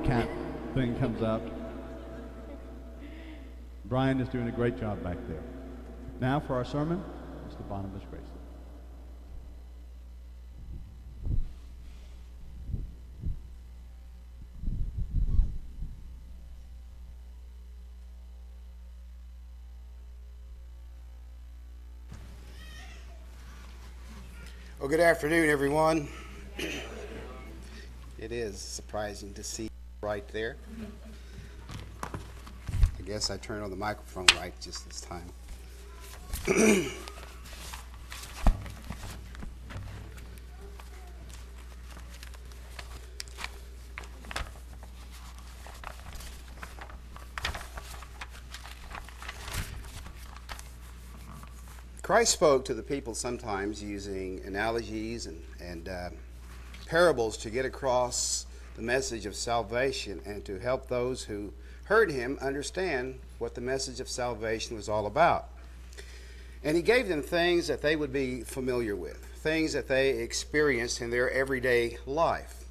your cat thing comes up. Brian is doing a great job back there. Now for our sermon, Mr. Barnabas Grayson. Well, good afternoon, everyone. It is surprising to see right there. I guess I turned on the microphone right just this time. Christ spoke to the people sometimes using analogies and, and uh, parables to get across the message of salvation and to help those who heard him understand what the message of salvation was all about. And he gave them things that they would be familiar with, things that they experienced in their everyday life.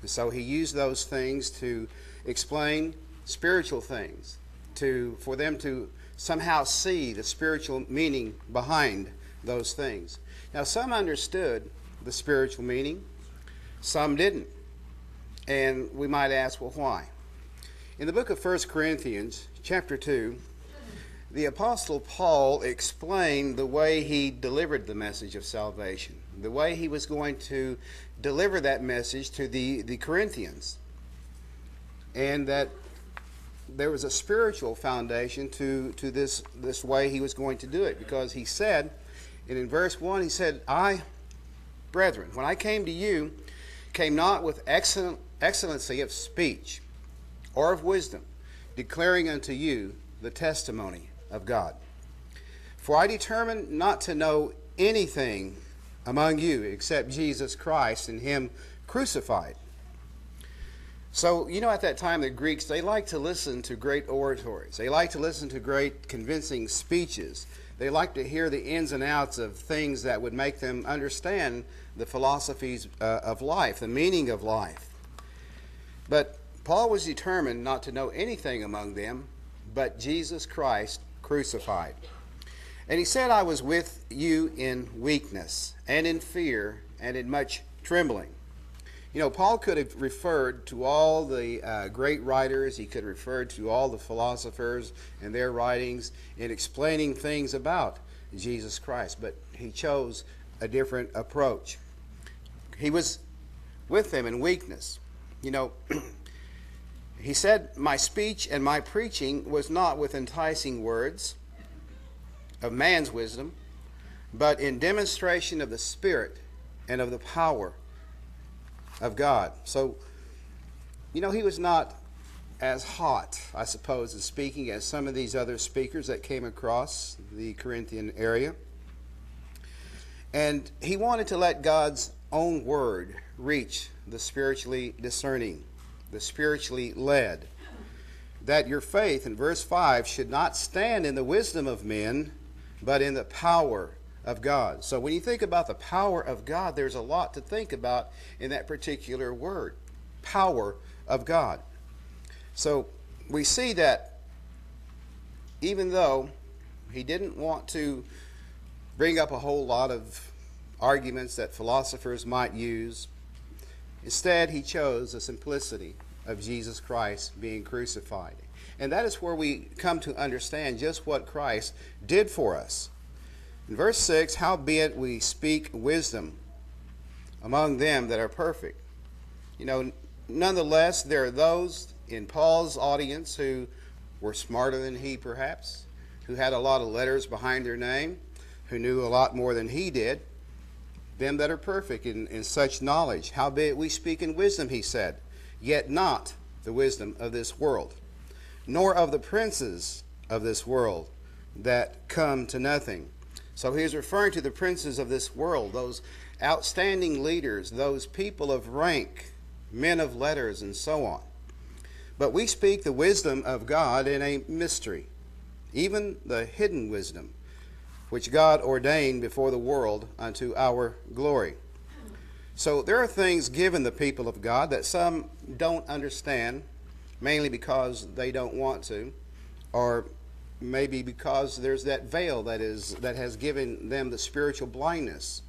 And so he used those things to explain spiritual things, to for them to somehow see the spiritual meaning behind those things. Now, some understood the spiritual meaning, some didn't. And we might ask, well, why? In the book of 1 Corinthians, chapter 2, the Apostle Paul explained the way he delivered the message of salvation, the way he was going to deliver that message to the, the Corinthians. And that there was a spiritual foundation to, to this, this way he was going to do it because he said, and in verse 1, he said, I, brethren, when I came to you, came not with excellent, excellency of speech or of wisdom, declaring unto you the testimony of God. For I determined not to know anything among you except Jesus Christ and Him crucified. So, you know, at that time, the Greeks, they liked to listen to great oratories. They liked to listen to great convincing speeches. They liked to hear the ins and outs of things that would make them understand the philosophies uh, of life, the meaning of life. But Paul was determined not to know anything among them but Jesus Christ crucified. And he said, I was with you in weakness and in fear and in much trembling. You know, Paul could have referred to all the uh, great writers, he could have referred to all the philosophers and their writings in explaining things about Jesus Christ, but he chose a different approach. He was with them in weakness. You know, he said, My speech and my preaching was not with enticing words of man's wisdom, but in demonstration of the Spirit and of the power of God. So, you know, he was not as hot, I suppose, in speaking as some of these other speakers that came across the Corinthian area. And he wanted to let God's own word reach the spiritually discerning, the spiritually led. That your faith, in verse 5, should not stand in the wisdom of men, but in the power of God. So when you think about the power of God, there's a lot to think about in that particular word power of God. So we see that even though he didn't want to bring up a whole lot of arguments that philosophers might use, instead he chose the simplicity of Jesus Christ being crucified. And that is where we come to understand just what Christ did for us. In verse 6, howbeit we speak wisdom among them that are perfect. You know, nonetheless, there are those in Paul's audience who were smarter than he, perhaps, who had a lot of letters behind their name, who knew a lot more than he did. Them that are perfect in, in such knowledge. Howbeit we speak in wisdom, he said, yet not the wisdom of this world, nor of the princes of this world that come to nothing. So he is referring to the princes of this world, those outstanding leaders, those people of rank, men of letters, and so on. But we speak the wisdom of God in a mystery, even the hidden wisdom, which God ordained before the world unto our glory. So there are things given the people of God that some don't understand mainly because they don't want to, or maybe because there's that veil that is that has given them the spiritual blindness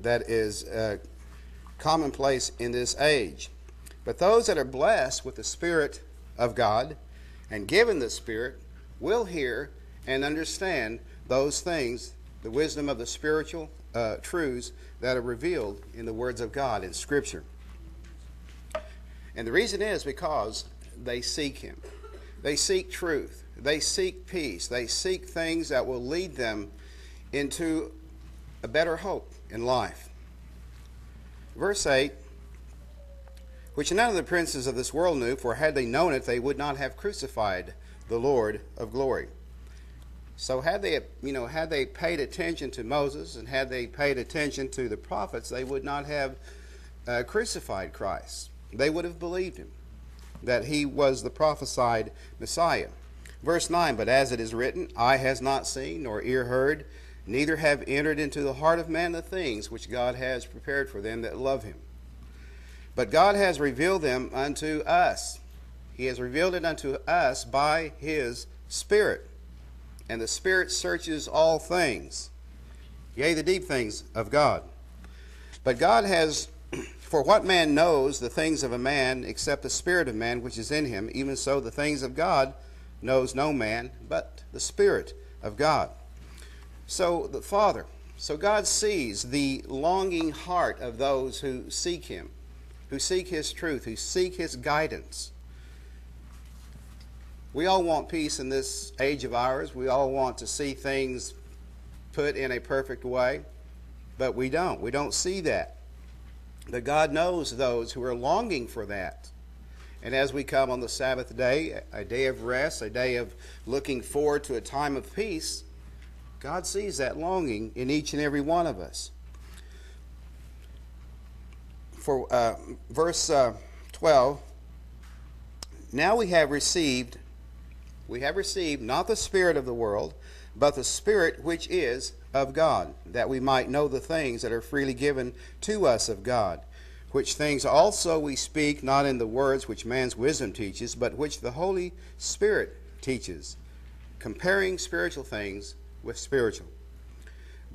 that is uh, commonplace in this age. But those that are blessed with the Spirit of God and given the Spirit will hear and understand those things, the wisdom of the spiritual uh, truths that are revealed in the words of God in Scripture. And the reason is because they seek Him. They seek truth. They seek peace. They seek things that will lead them into a better hope in life. Verse 8 Which none of the princes of this world knew, for had they known it, they would not have crucified the Lord of glory. So had they, you know, had they paid attention to Moses and had they paid attention to the prophets, they would not have uh, crucified Christ. They would have believed him that he was the prophesied Messiah. Verse 9, but as it is written, eye has not seen, nor ear heard, neither have entered into the heart of man the things which God has prepared for them that love him. But God has revealed them unto us. He has revealed it unto us by his Spirit. And the Spirit searches all things, yea, the deep things of God. But God has, for what man knows the things of a man except the Spirit of man which is in him, even so the things of God knows no man but the Spirit of God. So the Father, so God sees the longing heart of those who seek Him, who seek His truth, who seek His guidance. We all want peace in this age of ours. We all want to see things put in a perfect way, but we don't. We don't see that. But God knows those who are longing for that. And as we come on the Sabbath day, a day of rest, a day of looking forward to a time of peace, God sees that longing in each and every one of us. For uh, verse uh, 12, now we have received we have received not the Spirit of the world, but the Spirit which is of God, that we might know the things that are freely given to us of God. Which things also we speak, not in the words which man's wisdom teaches, but which the Holy Spirit teaches, comparing spiritual things with spiritual.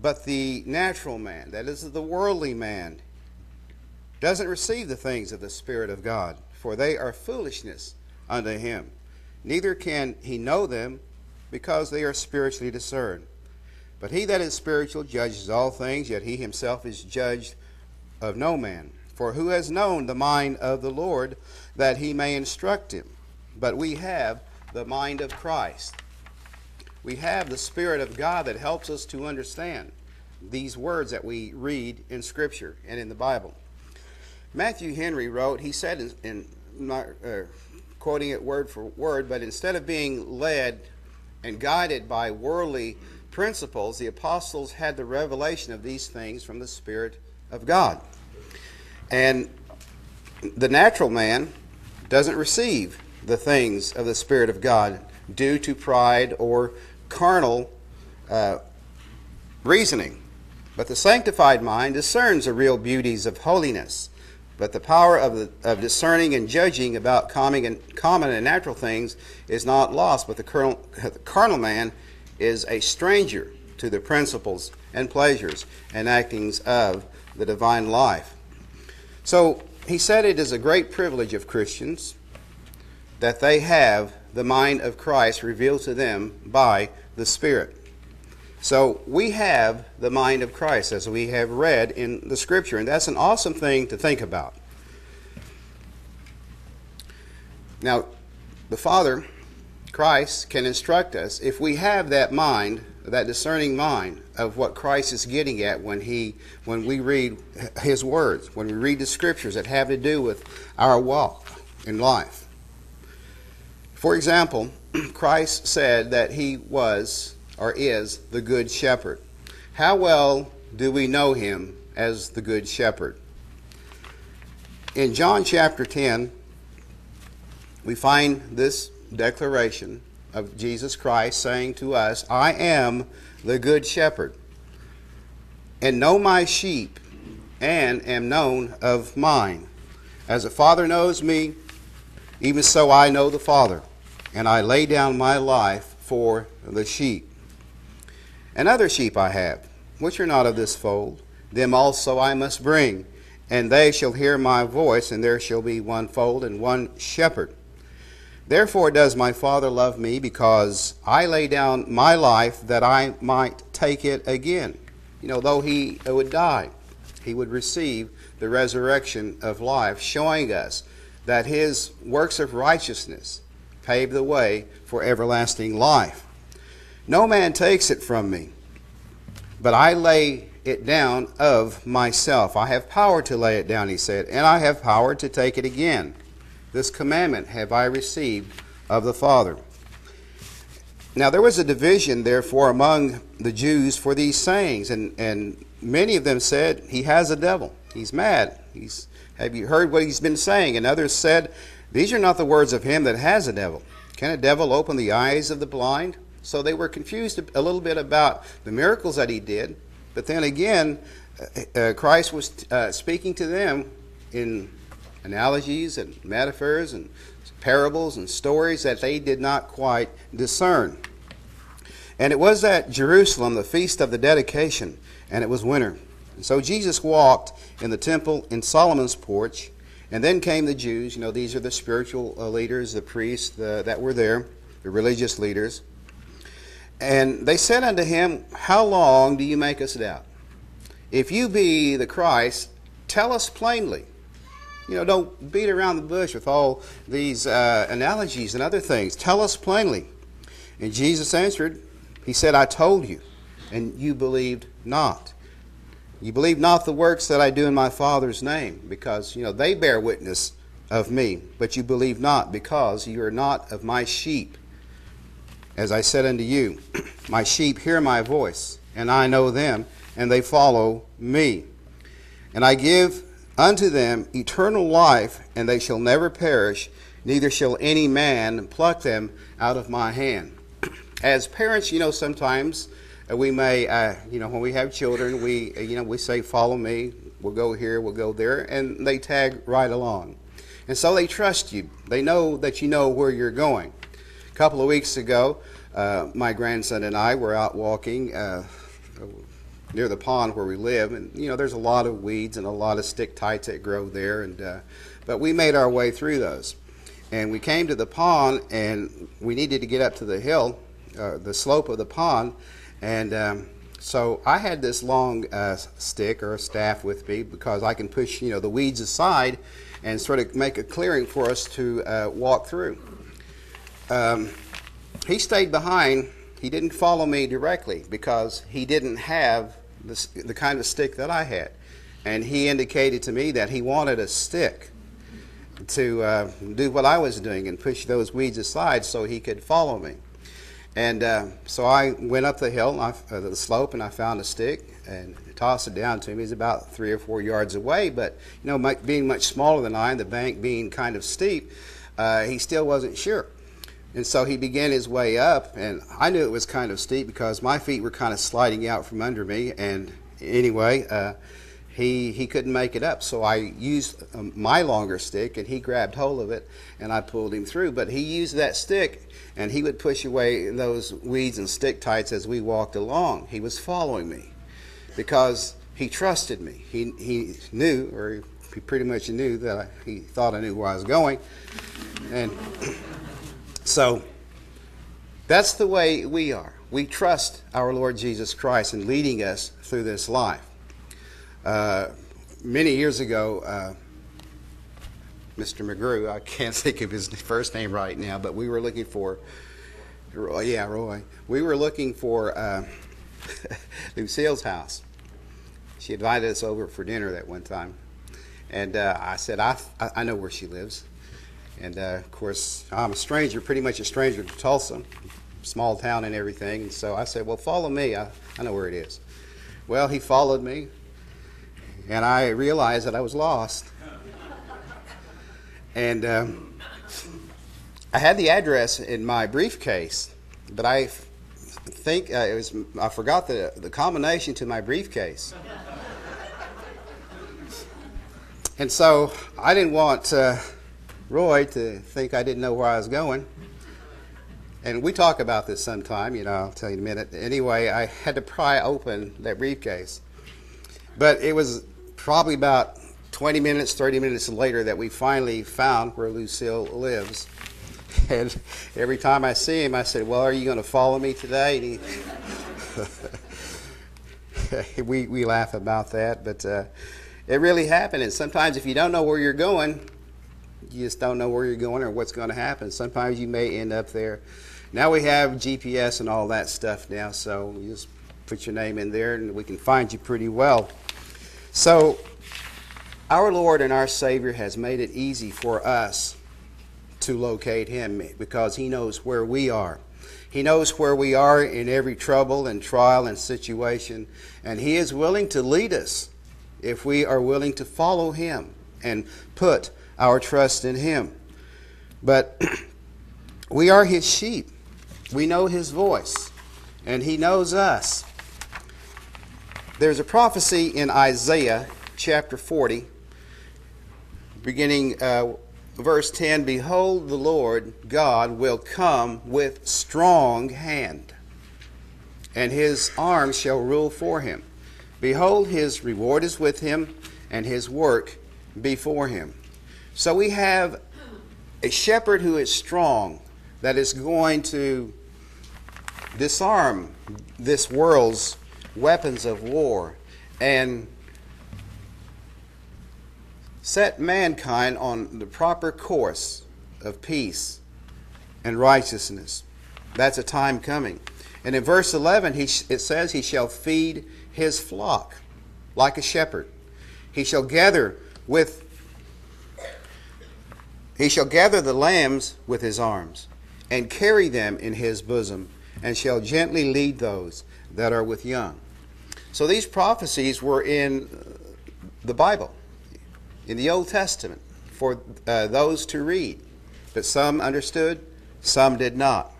But the natural man, that is the worldly man, doesn't receive the things of the Spirit of God, for they are foolishness unto him neither can he know them because they are spiritually discerned. But he that is spiritual judges all things, yet he himself is judged of no man. For who has known the mind of the Lord that he may instruct him? But we have the mind of Christ. We have the Spirit of God that helps us to understand these words that we read in Scripture and in the Bible. Matthew Henry wrote, he said in, in uh, quoting it word for word, but instead of being led and guided by worldly principles, the apostles had the revelation of these things from the Spirit of God. And the natural man doesn't receive the things of the Spirit of God due to pride or carnal uh, reasoning. But the sanctified mind discerns the real beauties of holiness but the power of, of discerning and judging about common and, common and natural things is not lost, but the carnal, the carnal man is a stranger to the principles and pleasures and actings of the divine life. So he said it is a great privilege of Christians that they have the mind of Christ revealed to them by the Spirit. So we have the mind of Christ as we have read in the scripture, and that's an awesome thing to think about. Now, the Father, Christ, can instruct us if we have that mind, that discerning mind of what Christ is getting at when he when we read his words, when we read the scriptures that have to do with our walk in life. For example, Christ said that he was or is the Good Shepherd. How well do we know him as the Good Shepherd? In John chapter 10, we find this declaration of Jesus Christ saying to us, I am the Good Shepherd, and know my sheep, and am known of mine. As the Father knows me, even so I know the Father, and I lay down my life for the sheep. And other sheep I have, which are not of this fold, them also I must bring, and they shall hear my voice, and there shall be one fold and one shepherd. Therefore does my Father love me, because I lay down my life that I might take it again. You know, though he would die, he would receive the resurrection of life, showing us that his works of righteousness pave the way for everlasting life. No man takes it from me, but I lay it down of myself. I have power to lay it down, he said, and I have power to take it again. This commandment have I received of the Father. Now there was a division, therefore, among the Jews for these sayings, and, and many of them said, He has a devil. He's mad. He's, have you heard what he's been saying? And others said, These are not the words of him that has a devil. Can a devil open the eyes of the blind? So they were confused a little bit about the miracles that he did. But then again, uh, uh Christ was uh, speaking to them in analogies and metaphors and parables and stories that they did not quite discern. And it was at Jerusalem, the feast of the dedication, and it was winter. And so Jesus walked in the temple in Solomon's porch, and then came the Jews. You know, these are the spiritual uh, leaders, the priests the, that were there, the religious leaders. And they said unto him, How long do you make us doubt? If you be the Christ, tell us plainly. You know, don't beat around the bush with all these uh, analogies and other things. Tell us plainly. And Jesus answered, He said, I told you, and you believed not. You believe not the works that I do in my Father's name, because, you know, they bear witness of me, but you believe not, because you are not of my sheep. As I said unto you, my sheep hear my voice, and I know them, and they follow me. And I give unto them eternal life, and they shall never perish, neither shall any man pluck them out of my hand. As parents, you know, sometimes uh, we may, uh, you know, when we have children, we, uh, you know, we say, follow me, we'll go here, we'll go there, and they tag right along. And so they trust you. They know that you know where you're going. A couple of weeks ago, uh, my grandson and I were out walking uh, near the pond where we live, and you know there's a lot of weeds and a lot of stick tights that grow there, and uh, but we made our way through those, and we came to the pond, and we needed to get up to the hill, uh, the slope of the pond, and um, so I had this long uh, stick or staff with me because I can push you know the weeds aside, and sort of make a clearing for us to uh, walk through. Um, he stayed behind he didn't follow me directly because he didn't have the, the kind of stick that I had. And he indicated to me that he wanted a stick to uh, do what I was doing and push those weeds aside so he could follow me. And uh, so I went up the hill, uh, the slope, and I found a stick and tossed it down to him. He's about three or four yards away, but you know, being much smaller than I, and the bank being kind of steep, uh, he still wasn't sure. And so he began his way up, and I knew it was kind of steep because my feet were kind of sliding out from under me. And anyway, uh, he he couldn't make it up, so I used um, my longer stick, and he grabbed hold of it, and I pulled him through. But he used that stick, and he would push away those weeds and stick tights as we walked along. He was following me because he trusted me. He he knew, or he pretty much knew that I, he thought I knew where I was going, and. So that's the way we are. We trust our Lord Jesus Christ in leading us through this life. Uh, many years ago, uh, Mr. McGrew, I can't think of his first name right now, but we were looking for, Roy, yeah, Roy. We were looking for uh, Lucille's house. She invited us over for dinner that one time. And uh, I said, I, I know where she lives. And uh, of course, I'm a stranger, pretty much a stranger to Tulsa, small town and everything. And so I said, Well, follow me. I, I know where it is. Well, he followed me, and I realized that I was lost. and um, I had the address in my briefcase, but I think uh, it was I forgot the the combination to my briefcase. and so I didn't want. Uh, Roy to think I didn't know where I was going. And we talk about this sometime, you know, I'll tell you in a minute. Anyway, I had to pry open that briefcase. But it was probably about 20 minutes, 30 minutes later that we finally found where Lucille lives. And every time I see him, I said, Well, are you going to follow me today? He we, we laugh about that, but uh, it really happened. And sometimes, if you don't know where you're going, you just don't know where you're going or what's going to happen. Sometimes you may end up there. Now we have GPS and all that stuff now, so you just put your name in there and we can find you pretty well. So, our Lord and our Savior has made it easy for us to locate Him because He knows where we are. He knows where we are in every trouble and trial and situation, and He is willing to lead us if we are willing to follow Him and put our trust in Him. But we are His sheep. We know His voice, and He knows us. There's a prophecy in Isaiah chapter 40, beginning uh, verse 10 Behold, the Lord God will come with strong hand, and his arm shall rule for him. Behold, his reward is with him, and his work before him. So we have a shepherd who is strong, that is going to disarm this world's weapons of war and set mankind on the proper course of peace and righteousness. That's a time coming. And in verse 11, he, it says, He shall feed his flock like a shepherd. He shall gather with he shall gather the lambs with his arms, and carry them in his bosom, and shall gently lead those that are with young. So these prophecies were in the Bible in the Old Testament for uh, those to read. But some understood, some did not.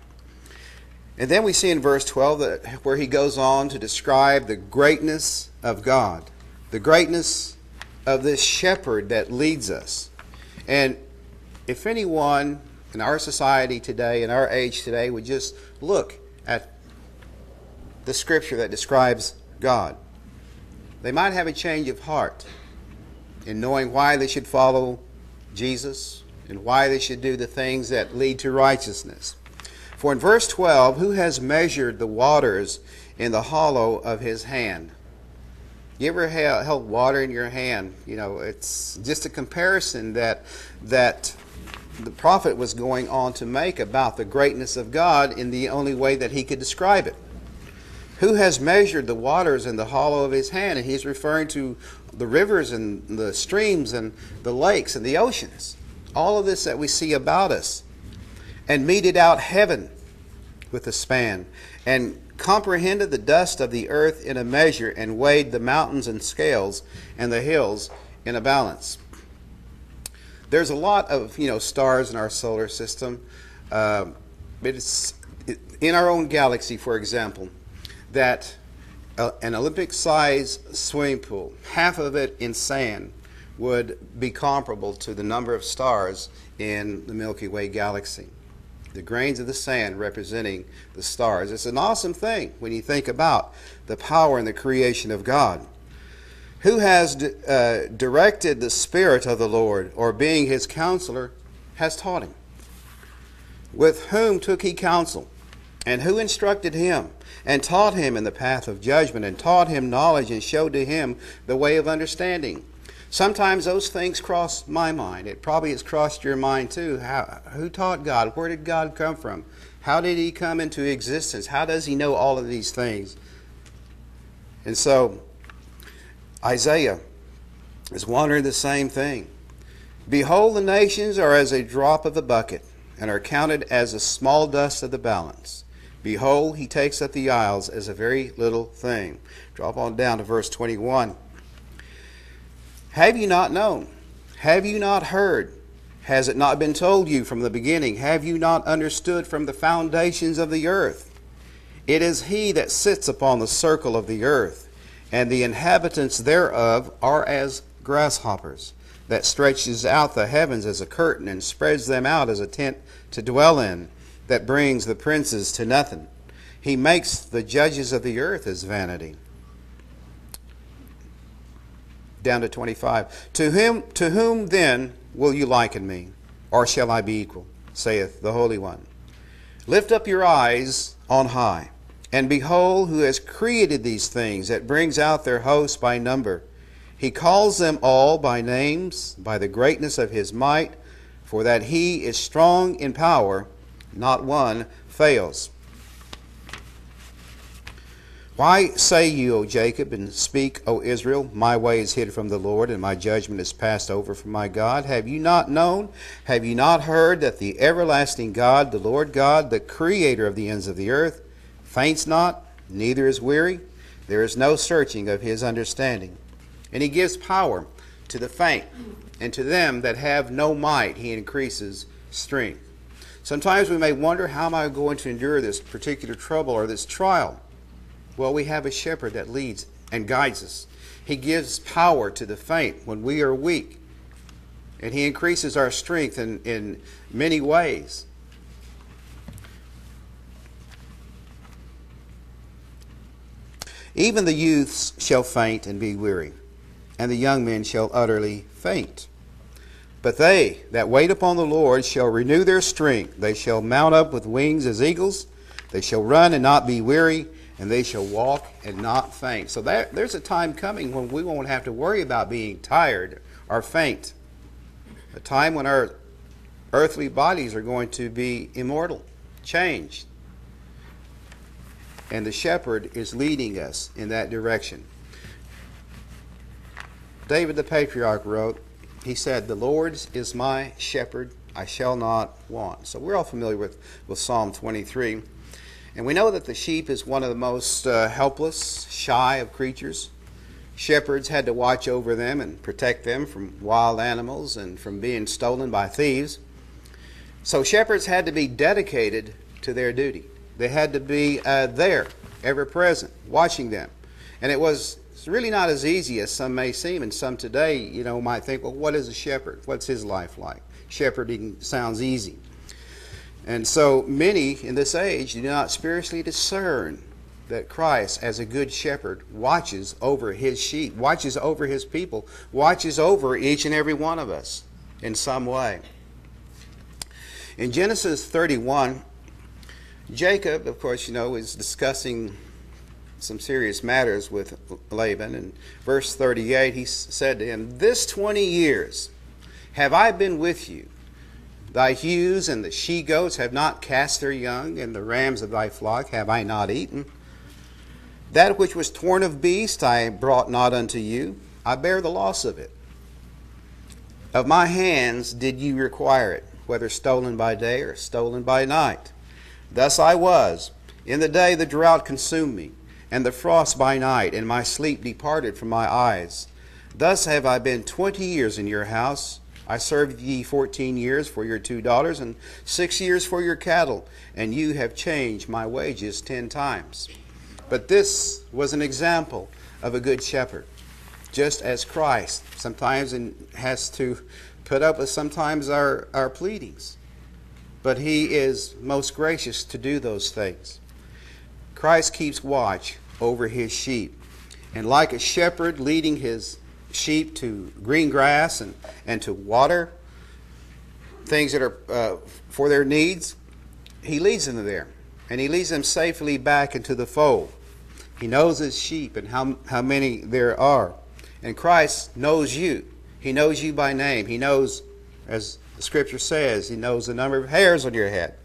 And then we see in verse 12 that where he goes on to describe the greatness of God, the greatness of this shepherd that leads us. And if anyone in our society today, in our age today, would just look at the scripture that describes God, they might have a change of heart in knowing why they should follow Jesus and why they should do the things that lead to righteousness. For in verse 12, who has measured the waters in the hollow of his hand? You ever held water in your hand? You know, it's just a comparison that that the prophet was going on to make about the greatness of God in the only way that he could describe it. Who has measured the waters in the hollow of his hand? And he's referring to the rivers and the streams and the lakes and the oceans. All of this that we see about us. And meted out heaven with a span. And comprehended the dust of the earth in a measure, and weighed the mountains in scales and the hills in a balance. There's a lot of you know stars in our solar system. Uh, it's in our own galaxy, for example that uh, an Olympic sized swimming pool, half of it in sand, would be comparable to the number of stars in the Milky Way galaxy. The grains of the sand representing the stars. It's an awesome thing when you think about the power and the creation of God. Who has uh, directed the Spirit of the Lord, or being his counselor, has taught him? With whom took he counsel? And who instructed him? and taught him in the path of judgment, and taught him knowledge, and showed to him the way of understanding. Sometimes those things cross my mind. It probably has crossed your mind too. How, who taught God? Where did God come from? How did he come into existence? How does he know all of these things? And so, Isaiah is wondering the same thing. Behold, the nations are as a drop of a bucket, and are counted as a small dust of the balance. Behold, he takes up the isles as a very little thing. Drop on down to verse 21. Have you not known? Have you not heard? Has it not been told you from the beginning? Have you not understood from the foundations of the earth? It is he that sits upon the circle of the earth, and the inhabitants thereof are as grasshoppers, that stretches out the heavens as a curtain and spreads them out as a tent to dwell in, that brings the princes to nothing. He makes the judges of the earth as vanity. Down to 25. To him to whom then will you liken me, or shall I be equal? saith the Holy One. Lift up your eyes on high, and behold who has created these things, that brings out their hosts by number. He calls them all by names, by the greatness of his might, for that he is strong in power, not one fails. Why say you, O Jacob, and speak, O Israel, my way is hid from the Lord, and my judgment is passed over from my God? Have you not known? Have you not heard that the everlasting God, the Lord God, the creator of the ends of the earth, faints not, neither is weary? There is no searching of his understanding. And he gives power to the faint, and to them that have no might he increases strength. Sometimes we may wonder, how am I going to endure this particular trouble or this trial? Well, we have a shepherd that leads and guides us. He gives power to the faint when we are weak. And he increases our strength in, in many ways. Even the youths shall faint and be weary, and the young men shall utterly faint. But they that wait upon the Lord shall renew their strength. They shall mount up with wings as eagles. They shall run and not be weary and they shall walk and not faint. So there, there's a time coming when we won't have to worry about being tired or faint. A time when our earthly bodies are going to be immortal, changed. And the shepherd is leading us in that direction. David the patriarch wrote, he said, The Lord is my shepherd, I shall not want. So we're all familiar with, with Psalm 23. And we know that the sheep is one of the most uh, helpless, shy of creatures. Shepherds had to watch over them and protect them from wild animals and from being stolen by thieves. So shepherds had to be dedicated to their duty. They had to be uh, there, ever present, watching them. And it was really not as easy as some may seem. And some today, you know, might think, well, what is a shepherd? What's his life like? Shepherding sounds easy. And so many in this age do not spiritually discern that Christ, as a good shepherd, watches over his sheep, watches over his people, watches over each and every one of us in some way. In Genesis 31, Jacob, of course, you know, is discussing some serious matters with Laban. And verse 38, he said to him, This 20 years have I been with you Thy ewes and the she goats have not cast their young, and the rams of thy flock have I not eaten. That which was torn of beast I brought not unto you. I bear the loss of it. Of my hands did you require it, whether stolen by day or stolen by night. Thus I was. In the day the drought consumed me, and the frost by night, and my sleep departed from my eyes. Thus have I been twenty years in your house I served ye fourteen years for your two daughters, and six years for your cattle, and you have changed my wages ten times. But this was an example of a good shepherd, just as Christ sometimes has to put up with sometimes our, our pleadings. But he is most gracious to do those things. Christ keeps watch over his sheep. And like a shepherd leading his sheep to green grass and, and to water, things that are uh, for their needs, he leads them there. And he leads them safely back into the fold. He knows his sheep and how, how many there are. And Christ knows you. He knows you by name. He knows, as the scripture says, he knows the number of hairs on your head.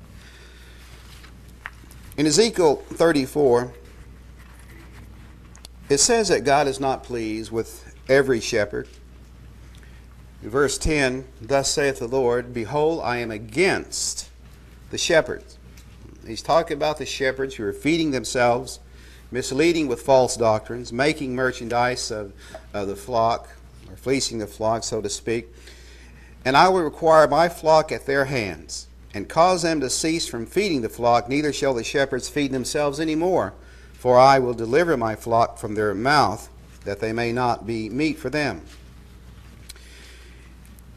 In Ezekiel 34, it says that God is not pleased with every shepherd. verse 10, Thus saith the Lord, Behold, I am against the shepherds. He's talking about the shepherds who are feeding themselves, misleading with false doctrines, making merchandise of, of the flock, or fleecing the flock, so to speak. And I will require my flock at their hands, and cause them to cease from feeding the flock, neither shall the shepherds feed themselves any more. For I will deliver my flock from their mouth, that they may not be meat for them.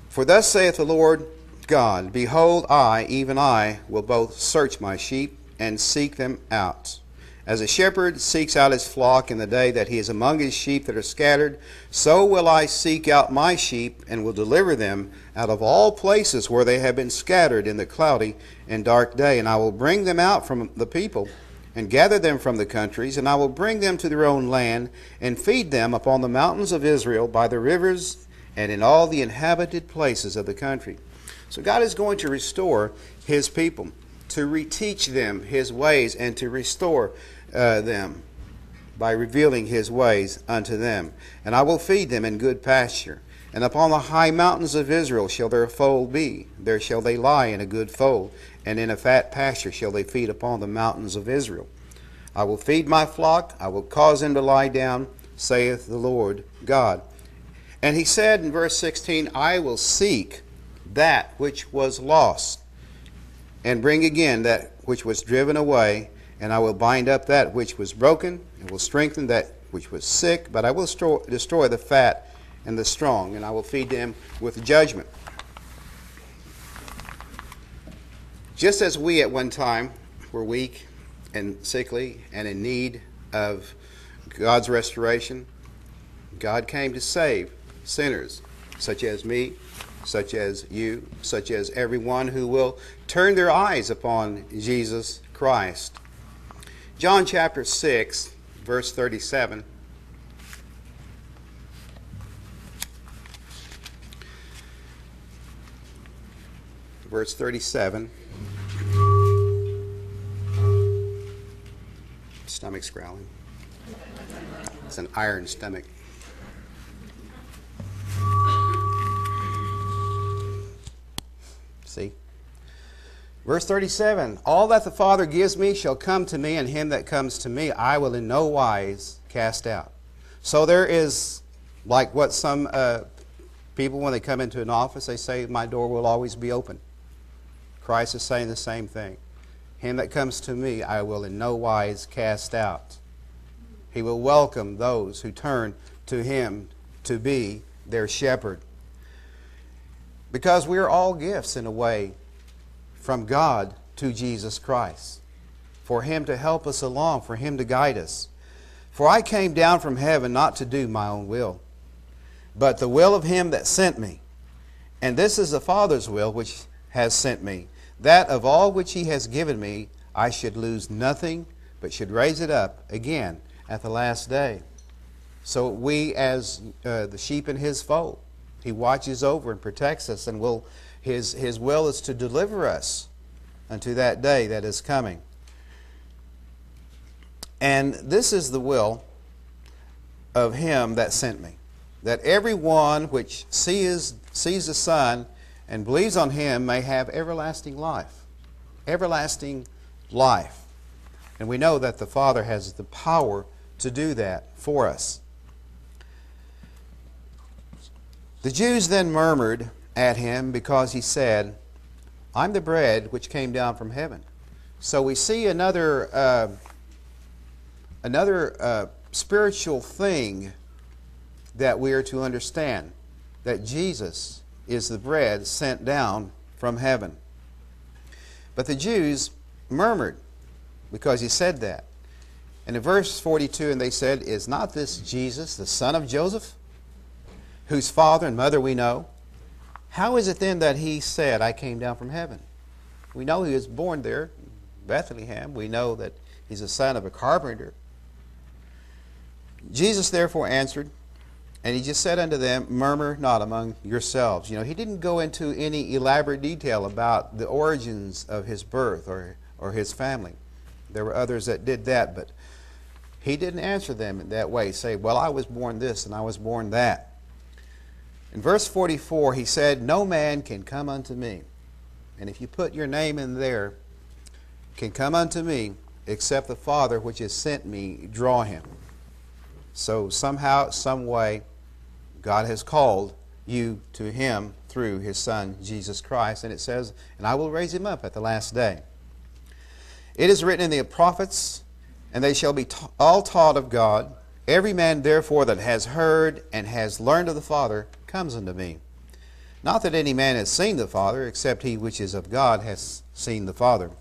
For thus saith the Lord God Behold, I, even I, will both search my sheep and seek them out. As a shepherd seeks out his flock in the day that he is among his sheep that are scattered, so will I seek out my sheep and will deliver them out of all places where they have been scattered in the cloudy and dark day. And I will bring them out from the people and gather them from the countries, and I will bring them to their own land and feed them upon the mountains of Israel by the rivers and in all the inhabited places of the country. So God is going to restore his people, to reteach them his ways, and to restore uh, them by revealing his ways unto them. And I will feed them in good pasture. And upon the high mountains of Israel shall their fold be. There shall they lie in a good fold, and in a fat pasture shall they feed upon the mountains of Israel. I will feed my flock, I will cause them to lie down, saith the Lord God. And he said in verse 16, I will seek that which was lost, and bring again that which was driven away, and I will bind up that which was broken, and will strengthen that which was sick, but I will destroy the fat and the strong, and I will feed them with judgment. Just as we at one time were weak and sickly and in need of God's restoration, God came to save sinners such as me, such as you, such as everyone who will turn their eyes upon Jesus Christ. John chapter 6, verse 37. Verse 37. Stomach's growling. It's an iron stomach. See? Verse 37 All that the Father gives me shall come to me, and him that comes to me I will in no wise cast out. So there is, like what some uh, people, when they come into an office, they say, My door will always be open. Christ is saying the same thing. Him that comes to me I will in no wise cast out. He will welcome those who turn to him to be their shepherd. Because we are all gifts in a way from God to Jesus Christ, for Him to help us along, for Him to guide us. For I came down from heaven not to do my own will, but the will of Him that sent me. And this is the Father's will which has sent me, that of all which He has given me, I should lose nothing, but should raise it up again at the last day. So we, as uh, the sheep in His fold, He watches over and protects us and will his, his will is to deliver us unto that day that is coming. And this is the will of him that sent me, that every one which sees, sees the Son and believes on him may have everlasting life. Everlasting life. And we know that the Father has the power to do that for us. The Jews then murmured at him because he said, I'm the bread which came down from heaven. So we see another, uh, another uh, spiritual thing that we are to understand that Jesus is the bread sent down from heaven. But the Jews murmured because he said that. And in verse 42, and they said, Is not this Jesus, the son of Joseph, whose father and mother we know? How is it then that he said, I came down from heaven? We know he was born there, Bethlehem. We know that he's the son of a carpenter. Jesus therefore answered, and he just said unto them, Murmur not among yourselves. You know, he didn't go into any elaborate detail about the origins of his birth or, or his family. There were others that did that, but he didn't answer them in that way. Say, well, I was born this and I was born that. In verse 44, he said, No man can come unto me. And if you put your name in there, can come unto me except the Father which has sent me draw him. So somehow, some way, God has called you to him through his Son, Jesus Christ. And it says, And I will raise him up at the last day. It is written in the prophets, and they shall be ta- all taught of God. Every man, therefore, that has heard and has learned of the Father, comes unto me. Not that any man has seen the Father, except he which is of God has seen the Father.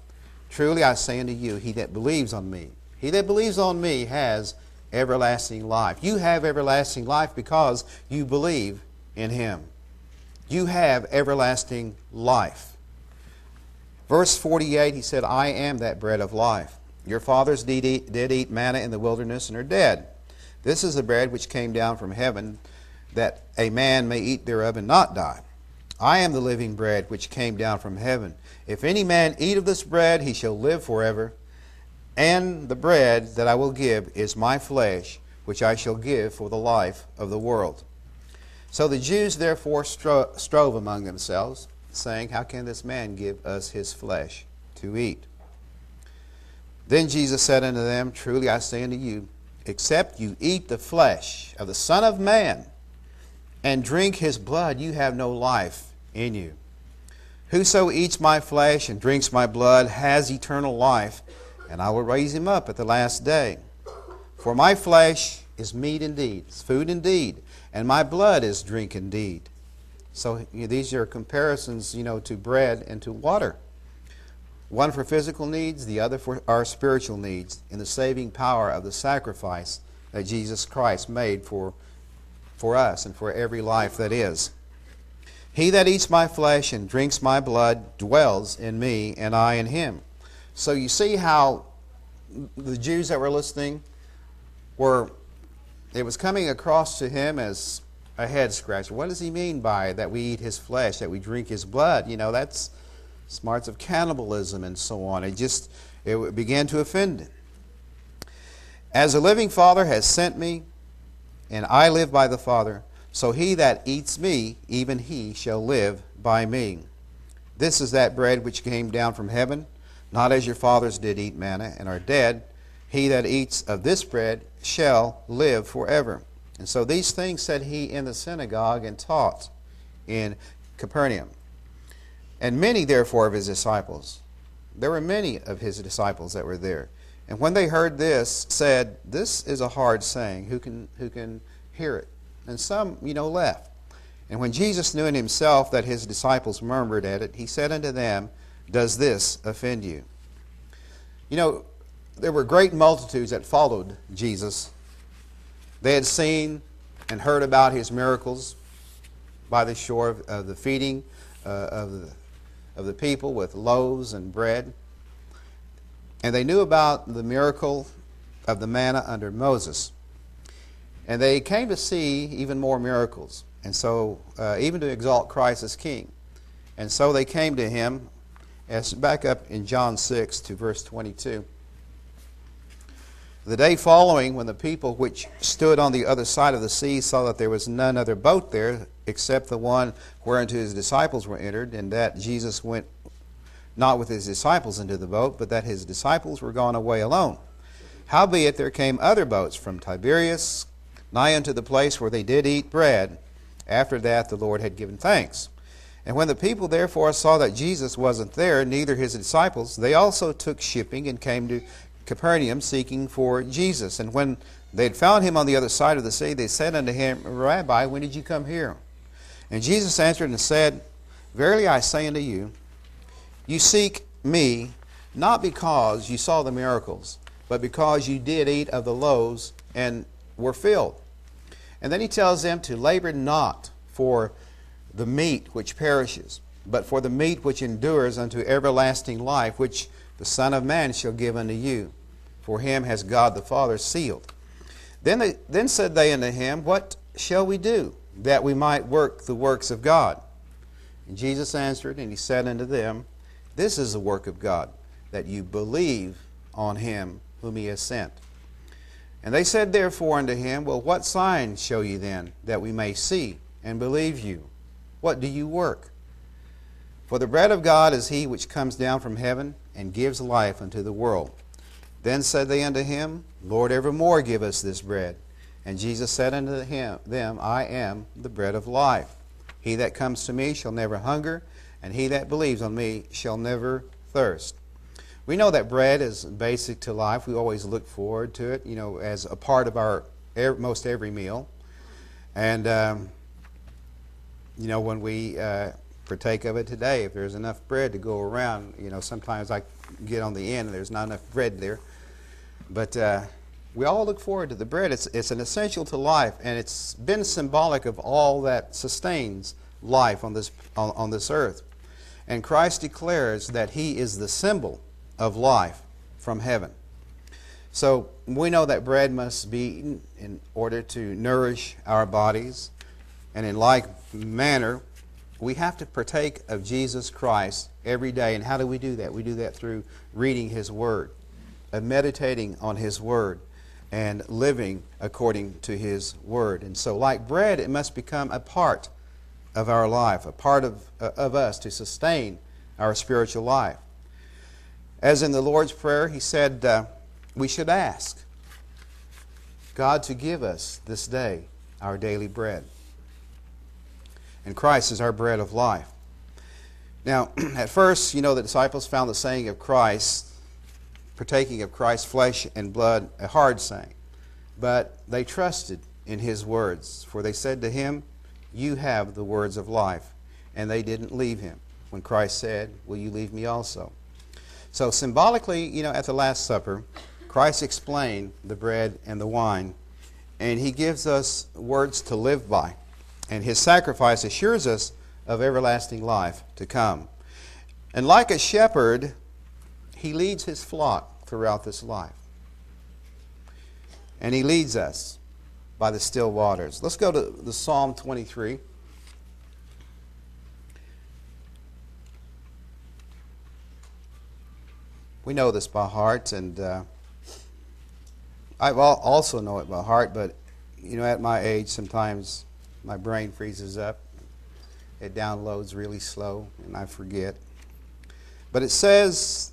Truly I say unto you, he that believes on me, he that believes on me has everlasting life. You have everlasting life because you believe in him. You have everlasting life. Verse 48, he said, I am that bread of life. Your fathers did eat, did eat manna in the wilderness and are dead. This is the bread which came down from heaven, that a man may eat thereof and not die. I am the living bread which came down from heaven. If any man eat of this bread, he shall live forever. And the bread that I will give is my flesh, which I shall give for the life of the world. So the Jews therefore stro- strove among themselves, saying, How can this man give us his flesh to eat? Then Jesus said unto them, Truly I say unto you, except you eat the flesh of the Son of Man and drink his blood, you have no life in you. Whoso eats my flesh and drinks my blood has eternal life, and I will raise him up at the last day. For my flesh is meat indeed, it's food indeed, and my blood is drink indeed. So you know, these are comparisons, you know, to bread and to water. One for physical needs, the other for our spiritual needs, in the saving power of the sacrifice that Jesus Christ made for, for us and for every life that is. He that eats my flesh and drinks my blood dwells in me, and I in him. So you see how the Jews that were listening were, it was coming across to him as a head scratcher. What does he mean by that we eat his flesh, that we drink his blood? You know, that's smarts of cannibalism and so on. It just, it began to offend him. As a living Father has sent me, and I live by the Father, so he that eats me, even he shall live by me. This is that bread which came down from heaven, not as your fathers did eat manna and are dead. He that eats of this bread shall live forever. And so these things said he in the synagogue and taught in Capernaum. And many, therefore, of his disciples, there were many of his disciples that were there. And when they heard this, said, This is a hard saying. Who can, who can hear it? and some, you know, left. And when Jesus knew in himself that his disciples murmured at it, he said unto them, Does this offend you? You know, there were great multitudes that followed Jesus. They had seen and heard about his miracles by the shore of, of the feeding uh, of, the, of the people with loaves and bread. And they knew about the miracle of the manna under Moses. And they came to see even more miracles, and so uh, even to exalt Christ as King. And so they came to him, as back up in John 6 to verse 22. The day following, when the people which stood on the other side of the sea saw that there was none other boat there except the one whereunto his disciples were entered, and that Jesus went not with his disciples into the boat, but that his disciples were gone away alone. Howbeit there came other boats from Tiberias, nigh unto the place where they did eat bread. After that, the Lord had given thanks. And when the people therefore saw that Jesus wasn't there, neither his disciples, they also took shipping and came to Capernaum seeking for Jesus. And when they had found him on the other side of the sea, they said unto him, Rabbi, when did you come here? And Jesus answered and said, Verily I say unto you, you seek me not because you saw the miracles, but because you did eat of the loaves and were filled. And then he tells them to labor not for the meat which perishes, but for the meat which endures unto everlasting life, which the Son of Man shall give unto you. For him has God the Father sealed. Then, they, then said they unto him, What shall we do, that we might work the works of God? And Jesus answered, and he said unto them, This is the work of God, that you believe on him whom he has sent. And they said therefore unto him, Well, what sign show ye then, that we may see and believe you? What do you work? For the bread of God is he which comes down from heaven and gives life unto the world. Then said they unto him, Lord, evermore give us this bread. And Jesus said unto him, them, I am the bread of life. He that comes to me shall never hunger, and he that believes on me shall never thirst. We know that bread is basic to life. We always look forward to it, you know, as a part of our most every meal. And um, you know, when we uh, partake of it today, if there's enough bread to go around, you know, sometimes I get on the end and there's not enough bread there. But uh, we all look forward to the bread. It's, it's an essential to life, and it's been symbolic of all that sustains life on this, on, on this earth. And Christ declares that He is the symbol of life from heaven. So we know that bread must be eaten in order to nourish our bodies. And in like manner, we have to partake of Jesus Christ every day. And how do we do that? We do that through reading His Word, of meditating on His Word, and living according to His Word. And so, like bread, it must become a part of our life, a part of, uh, of us to sustain our spiritual life. As in the Lord's Prayer, He said uh, we should ask God to give us this day our daily bread. And Christ is our bread of life. Now, at first, you know, the disciples found the saying of Christ, partaking of Christ's flesh and blood, a hard saying. But they trusted in his words, for they said to him, You have the words of life. And they didn't leave him when Christ said, Will you leave me also? So, symbolically, you know, at the Last Supper, Christ explained the bread and the wine, and he gives us words to live by. And his sacrifice assures us of everlasting life to come. And like a shepherd, he leads his flock throughout this life. And he leads us by the still waters. Let's go to the Psalm 23. We know this by heart, and uh, I also know it by heart, but you know, at my age, sometimes my brain freezes up. It downloads really slow, and I forget. But it says,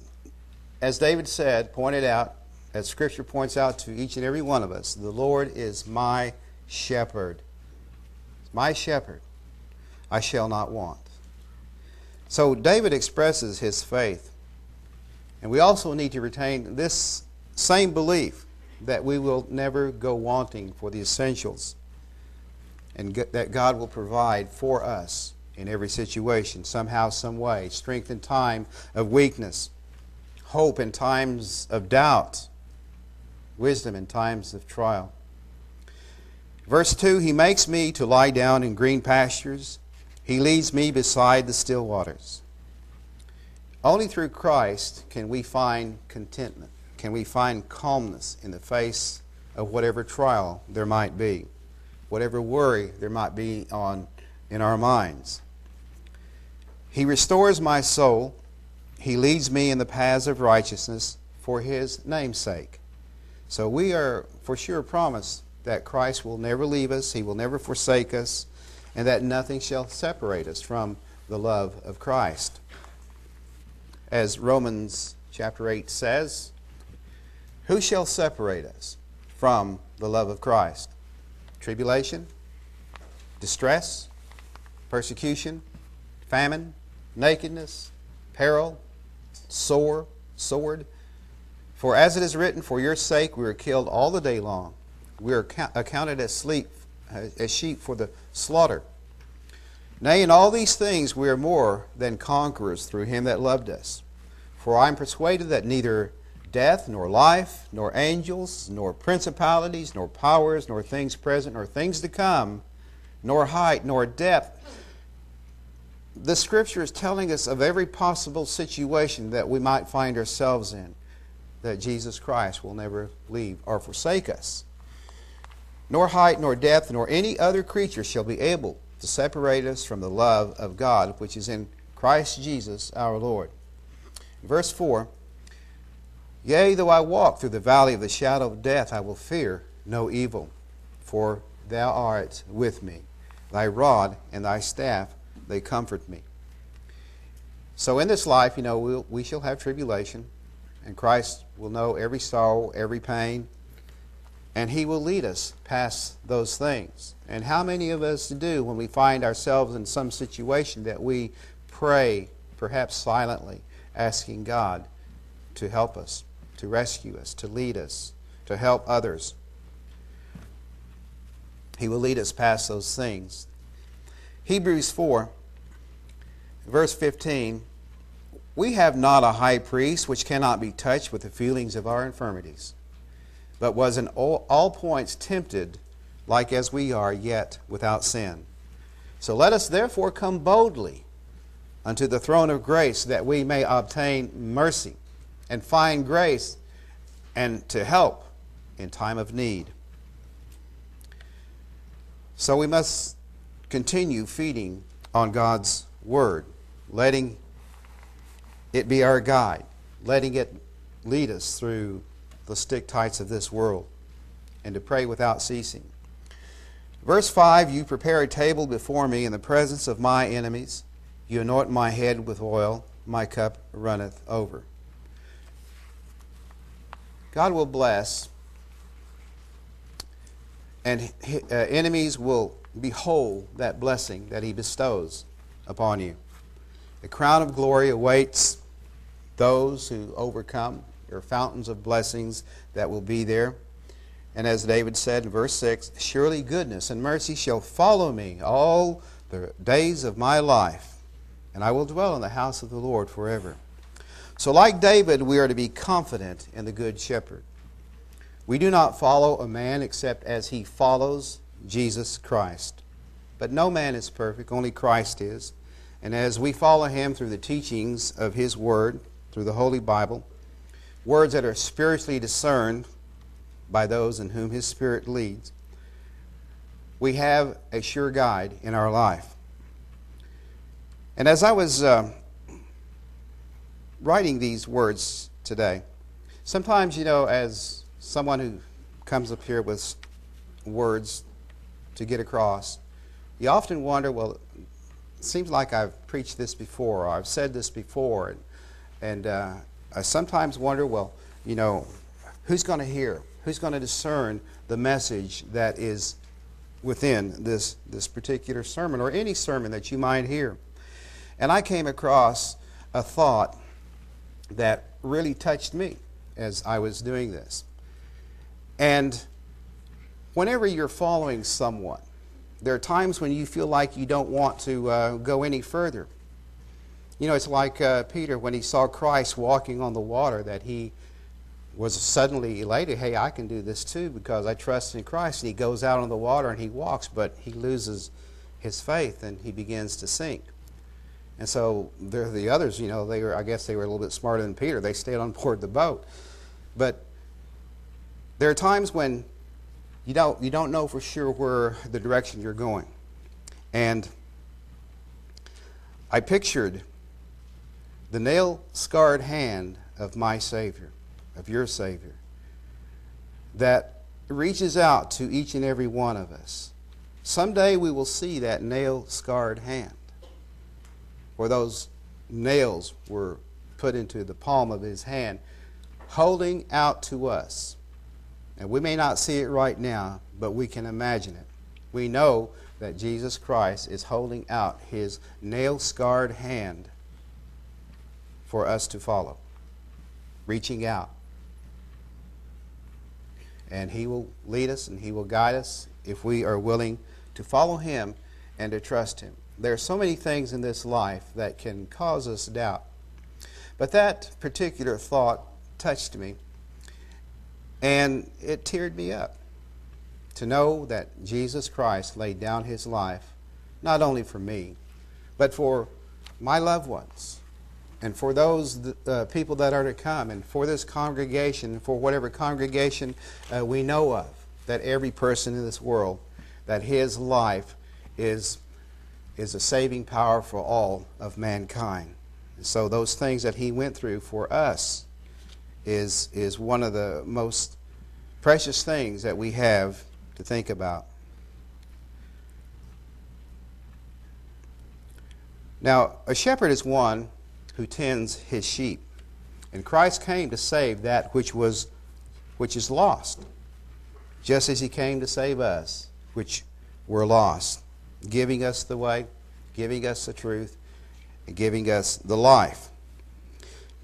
as David said, pointed out, as Scripture points out to each and every one of us, the Lord is my shepherd. My shepherd. I shall not want. So David expresses his faith. And we also need to retain this same belief that we will never go wanting for the essentials and that God will provide for us in every situation, somehow, some way. Strength in time of weakness, hope in times of doubt, wisdom in times of trial. Verse 2 He makes me to lie down in green pastures, He leads me beside the still waters. Only through Christ can we find contentment, can we find calmness in the face of whatever trial there might be whatever worry there might be on in our minds. He restores my soul. He leads me in the paths of righteousness for his name's sake. So we are for sure promised that Christ will never leave us, he will never forsake us, and that nothing shall separate us from the love of Christ. As Romans chapter 8 says, who shall separate us from the love of Christ? tribulation, distress, persecution, famine, nakedness, peril, sore, sword. For as it is written, For your sake we are killed all the day long. We are accounted as sleep, uh, as sheep for the slaughter. Nay, in all these things we are more than conquerors through him that loved us. For I am persuaded that neither death, nor life, nor angels, nor principalities, nor powers, nor things present, nor things to come, nor height, nor depth. The scripture is telling us of every possible situation that we might find ourselves in, that Jesus Christ will never leave or forsake us. Nor height, nor depth, nor any other creature shall be able to separate us from the love of God, which is in Christ Jesus our Lord. Verse 4 Yea, though I walk through the valley of the shadow of death, I will fear no evil, for thou art with me. Thy rod and thy staff, they comfort me. So in this life, you know, we'll, we shall have tribulation, and Christ will know every sorrow, every pain, and He will lead us past those things. And how many of us do when we find ourselves in some situation that we pray, perhaps silently, asking God to help us? to rescue us, to lead us, to help others. He will lead us past those things. Hebrews 4, verse 15 We have not a high priest which cannot be touched with the feelings of our infirmities, but was in all, all points tempted like as we are, yet without sin. So let us therefore come boldly unto the throne of grace that we may obtain mercy and find grace and to help in time of need. So we must continue feeding on God's Word, letting it be our guide, letting it lead us through the stictites of this world, and to pray without ceasing. Verse 5 You prepare a table before me in the presence of my enemies. You anoint my head with oil, my cup runneth over. God will bless, and uh, enemies will behold that blessing that He bestows upon you. A crown of glory awaits those who overcome. Are fountains of blessings that will be there. And as David said in verse 6 Surely goodness and mercy shall follow me all the days of my life, and I will dwell in the house of the Lord forever. So, like David, we are to be confident in the Good Shepherd. We do not follow a man except as he follows Jesus Christ. But no man is perfect, only Christ is. And as we follow him through the teachings of his word, through the Holy Bible, words that are spiritually discerned by those in whom his Spirit leads, we have a sure guide in our life. And as I was uh, writing these words today, sometimes, you know, as someone who comes up here with words to get across, you often wonder, well, it seems like I've preached this before, or I've said this before. And, and uh, I sometimes wonder, well, you know, who's going to hear? Who's going to discern the message that is within this, this particular sermon or any sermon that you might hear? And I came across a thought that really touched me as I was doing this. And whenever you're following someone, there are times when you feel like you don't want to uh, go any further. You know, it's like uh, Peter when he saw Christ walking on the water that he was suddenly elated. Hey, I can do this too because I trust in Christ. And he goes out on the water and he walks, but he loses his faith and he begins to sink. And so there, the others, you know, they were, I guess they were a little bit smarter than Peter. They stayed on board the boat. But there are times when you don't, you don't know for sure where the direction you're going. And I pictured the nail scarred hand of my Savior, of your Savior, that reaches out to each and every one of us. Someday we will see that nail scarred hand where those nails were put into the palm of his hand, holding out to us and we may not see it right now, but we can imagine it. We know that Jesus Christ is holding out his nail scarred hand for us to follow, reaching out. And he will lead us and he will guide us if we are willing to follow him and to trust him. There are so many things in this life that can cause us doubt. But that particular thought touched me and it teared me up to know that Jesus Christ laid down his life not only for me, but for my loved ones and for those uh, people that are to come and for this congregation, for whatever congregation uh, we know of, that every person in this world, that his life is, is a saving power for all of mankind. And so those things that he went through for us is, is one of the most precious things that we have to think about. Now, a shepherd is one who tends his sheep. And Christ came to save that which was which is lost, just as he came to save us, which were lost, giving us the way, giving us the truth, and giving us the life.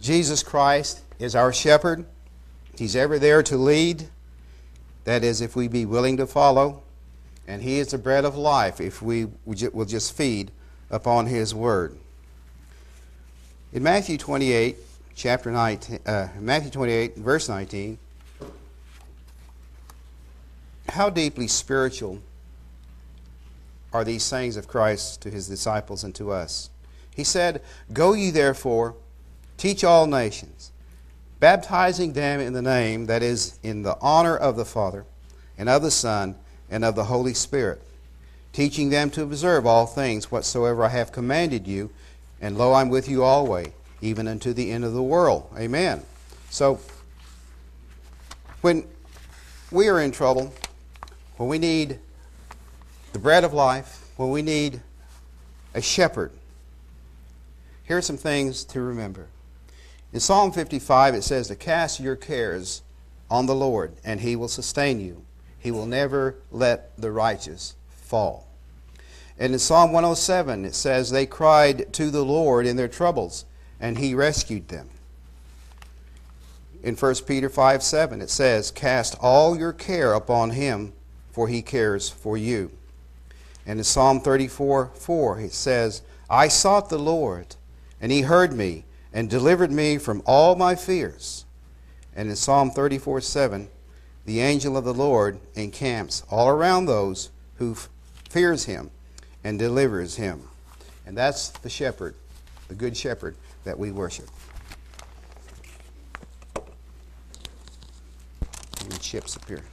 Jesus Christ is our shepherd. He's ever there to lead. That is, if we be willing to follow And He is the bread of life if we will just feed upon His Word. In Matthew 28, chapter 19, uh, Matthew 28, verse 19, how deeply spiritual are these sayings of Christ to his disciples and to us? He said, Go ye therefore, teach all nations, baptizing them in the name that is in the honor of the Father, and of the Son, and of the Holy Spirit, teaching them to observe all things whatsoever I have commanded you, and lo, I'm with you always, even unto the end of the world. Amen. So, when we are in trouble, when we need the bread of life, when we need a shepherd, here are some things to remember. In Psalm 55, it says to cast your cares on the Lord, and he will sustain you. He will never let the righteous fall. And in Psalm 107, it says, They cried to the Lord in their troubles, and he rescued them. In 1 Peter 5 7, it says, Cast all your care upon him, for he cares for you. And in Psalm 34 4, it says, I sought the Lord, and he heard me, and delivered me from all my fears. And in Psalm 34 7, the angel of the Lord encamps all around those who fears him and delivers him. And that's the shepherd, the good shepherd that we worship. Chips up here.